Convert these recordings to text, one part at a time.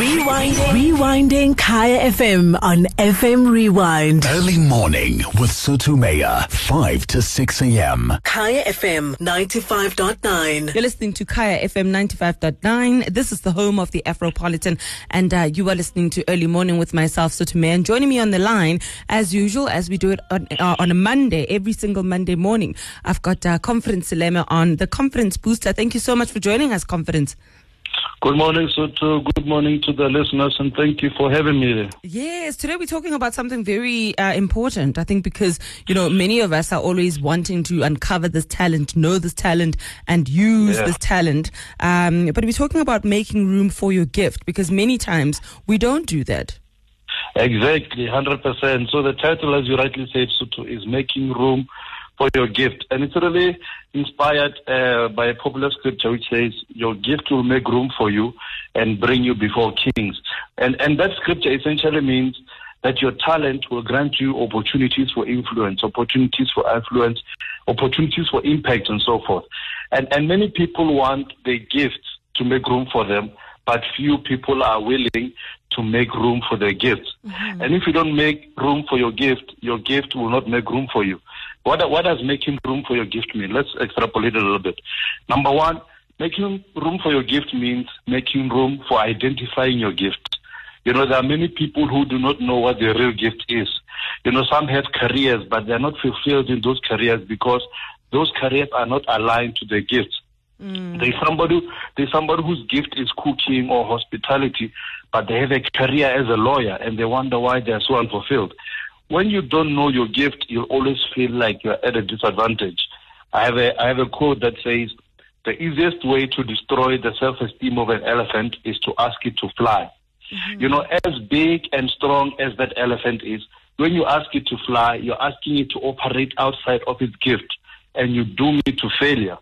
Rewinding. Rewinding Kaya FM on FM Rewind. Early morning with Sutu 5 to 6 a.m. Kaya FM 95.9. You're listening to Kaya FM 95.9. This is the home of the Afropolitan, and uh, you are listening to Early Morning with myself, Sutume. And joining me on the line, as usual, as we do it on, uh, on a Monday, every single Monday morning, I've got uh, Confidence Seleme on the Confidence Booster. Thank you so much for joining us, Confidence. Good morning, Soto. Good morning to the listeners, and thank you for having me. Yes, today we're talking about something very uh, important. I think because, you know, many of us are always wanting to uncover this talent, know this talent, and use Yeah. this talent. Um, but we're talking about making room for your gift because many times we don't do that. Exactly, 100%. So the title, as you rightly said, Soto, is Making Room for Your Gift. And it's really inspired uh, by a popular scripture which says, Your gift will make room for you and bring you before kings. And, and that scripture essentially means that your talent will grant you opportunities for influence, opportunities for influence, opportunities for impact, and so forth. And, and many people want their gifts to make room for them, but few people are willing to make room for their gifts. And if you don't make room for your gift, your gift will not make room for you. What, what does making room for your gift mean? Let's extrapolate a little bit. Number one, making room for your gift means making room for identifying your gift. You know, there are many people who do not know what their real gift is. You know, some have careers, but they're not fulfilled in those careers because those careers are not aligned to their gifts. Mm. There's somebody there's somebody whose gift is cooking or hospitality, but they have a career as a lawyer and they wonder why they are so unfulfilled. When you don't know your gift, you'll always feel like you're at a disadvantage. I have a I have a quote that says the easiest way to destroy the self esteem of an elephant is to ask it to fly. Mm-hmm. You know, as big and strong as that elephant is, when you ask it to fly, you're asking it to operate outside of its gift and you doom it to failure.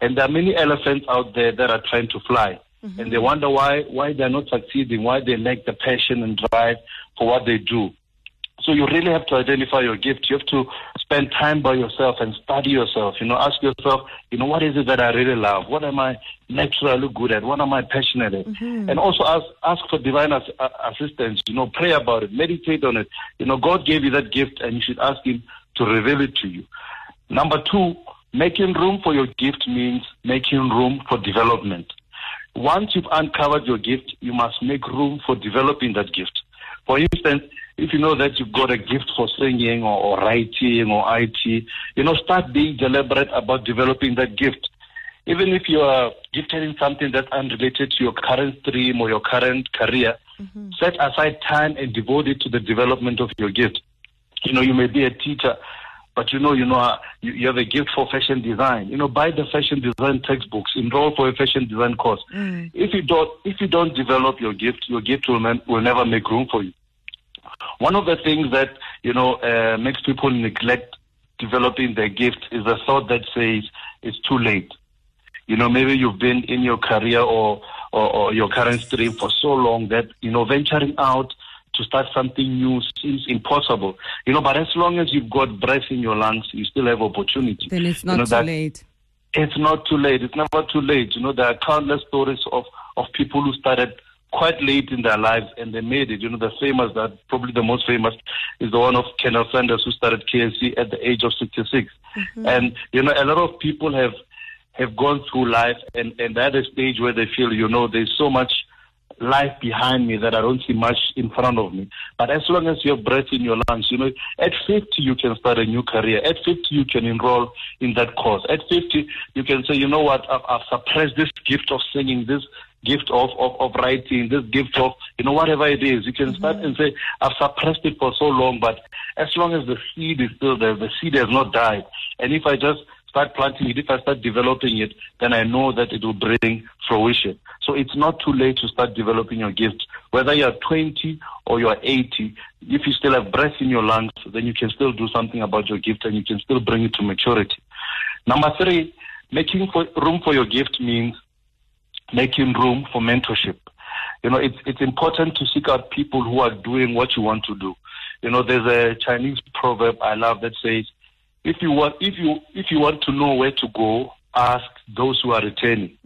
And there are many elephants out there that are trying to fly. Mm-hmm. And they wonder why why they're not succeeding, why they lack the passion and drive for what they do. So you really have to identify your gift. You have to spend time by yourself and study yourself. You know, ask yourself, you know, what is it that I really love? What am I naturally good at? What am I passionate at? And also ask ask for divine as, uh, assistance. You know, pray about it, meditate on it. You know, God gave you that gift, and you should ask Him to reveal it to you. Number two, making room for your gift means making room for development. Once you've uncovered your gift, you must make room for developing that gift. For instance, if you know that you've got a gift for singing or, or writing or IT, you know, start being deliberate about developing that gift. Even if you are gifted in something that's unrelated to your current stream or your current career, set aside time and devote it to the development of your gift. You know, you may be a teacher, but you know, you know, uh, you, you have a gift for fashion design. You know, buy the fashion design textbooks, enroll for a fashion design course. If you don't, if you don't develop your gift, your gift will, will never make room for you. One of the things that you know uh, makes people neglect developing their gift is the thought that says it's too late. You know, maybe you've been in your career or, or, or your current stream for so long that you know venturing out to start something new seems impossible. You know, but as long as you've got breath in your lungs, you still have opportunity. Then it's You not know, too late. it's not too late. It's never too late. You know, there are countless stories of, of people who started quite late in their lives and they made it. You know, the famous, that probably the most famous is the one of Kenneth Sanders who started KFC at the age of 66. Mm-hmm. And, you know, a lot of people have, have gone through life and, and at a stage where they feel, you know, there's so much life behind me that I don't see much in front of me. But as long as you have breath in your lungs, you know, at 50 you can start a new career. At 50 you can enroll in that course. At 50 you can say, you know what, I've, I've suppressed this gift of singing, this gift of, of, of writing, this gift of, you know, whatever it is. You can mm-hmm. start and say, I've suppressed it for so long, but as long as the seed is still there, the seed has not died. And if I just start planting it, if I start developing it, then I know that it will bring fruition. So it's not too late to start developing your gift. Whether you're 20 or you're 80, if you still have breath in your lungs, then you can still do something about your gift and you can still bring it to maturity. Number three, making for, room for your gift means making room for mentorship. You know, it's it's important to seek out people who are doing what you want to do. You know, there's a Chinese proverb I love that says, if you want if you if you want to know where to go, ask those who are returning.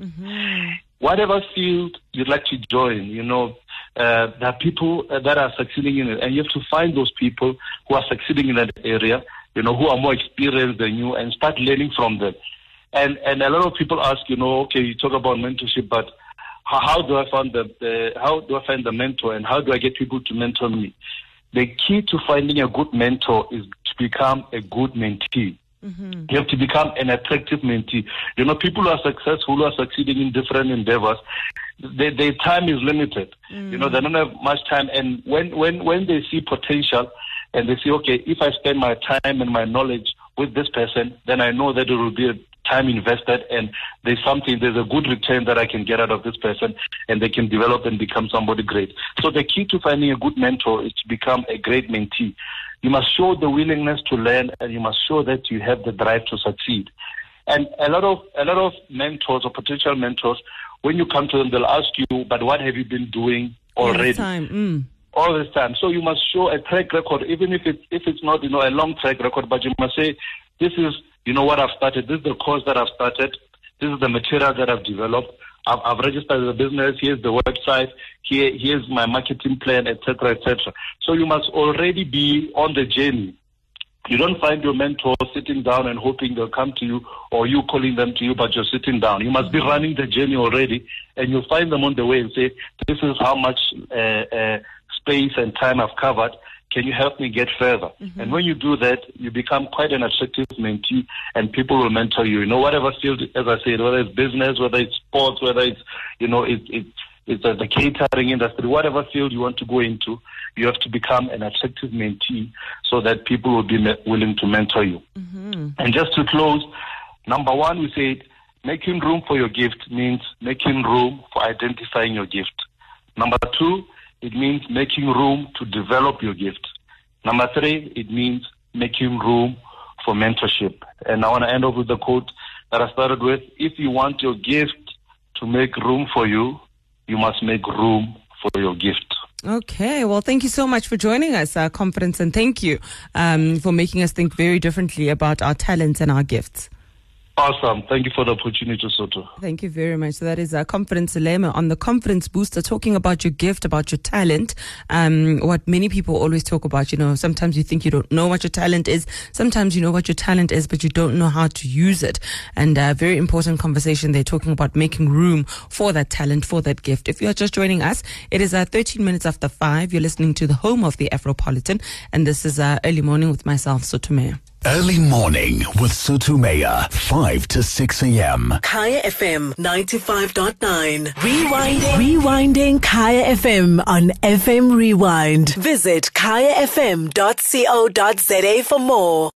Whatever field you'd like to join, you know, uh, there are people uh, that are succeeding in it, and you have to find those people who are succeeding in that area, you know, who are more experienced than you, and start learning from them. And and a lot of people ask, you know, okay, you talk about mentorship, but how, how do I find the, the how do I find the mentor, and how do I get people to mentor me? The key to finding a good mentor is to become a good mentee. Mm-hmm. You have to become an attractive mentee. You know, people who are successful, who are succeeding in different endeavors, their, their time is limited. Mm. You know, they don't have much time. And when, when, when they see potential and they say, okay, if I spend my time and my knowledge with this person, then I know that it will be a time invested and there's something, there's a good return that I can get out of this person and they can develop and become somebody great. So the key to finding a good mentor is to become a great mentee. You must show the willingness to learn and you must show that you have the drive to succeed. And a lot of, a lot of mentors or potential mentors, when you come to them, they'll ask you, but what have you been doing already? Time. Mm all this time. So you must show a track record, even if it's if it's not you know a long track record, but you must say this is you know what I've started. This is the course that I've started. This is the material that I've developed. I've, I've registered the business. Here's the website. Here, here's my marketing plan, etc., etc. So you must already be on the journey. You don't find your mentor sitting down and hoping they'll come to you, or you calling them to you, but you're sitting down. You must be running the journey already, and you'll find them on the way and say, "This is how much uh, uh, space and time I've covered." Can you help me get further? Mm-hmm. And when you do that, you become quite an attractive mentee and people will mentor you. You know, whatever field, as I said, whether it's business, whether it's sports, whether it's, you know, it, it, it's the catering industry, whatever field you want to go into, you have to become an attractive mentee so that people will be willing to mentor you. Mm-hmm. And just to close, number one, we said making room for your gift means making room for identifying your gift. Number two, it means making room to develop your gift. Number three, it means making room for mentorship. And I want to end off with the quote that I started with. If you want your gift to make room for you, you must make room for your gift. Okay, well, thank you so much for joining us, uh, Confidence, and thank you um, for making us think very differently about our talents and our gifts. Awesome. Thank you for the opportunity, Soto. Thank you very much. So that is a Confidence Lema on the Confidence Booster, talking about your gift, about your talent. Um, what many people always talk about, you know, sometimes you think you don't know what your talent is. Sometimes you know what your talent is, but you don't know how to use it. And a very important conversation. They're talking about making room for that talent, for that gift. If you are just joining us, it is uh, 13 minutes after five. You're listening to the home of the Afropolitan. And this is uh, early morning with myself, Sotomea. Early morning with Sotumea, 5 to 6 a.m. Kaya FM 95.9. Rewinding. Rewinding Kaya FM on FM Rewind. Visit kayafm.co.za for more.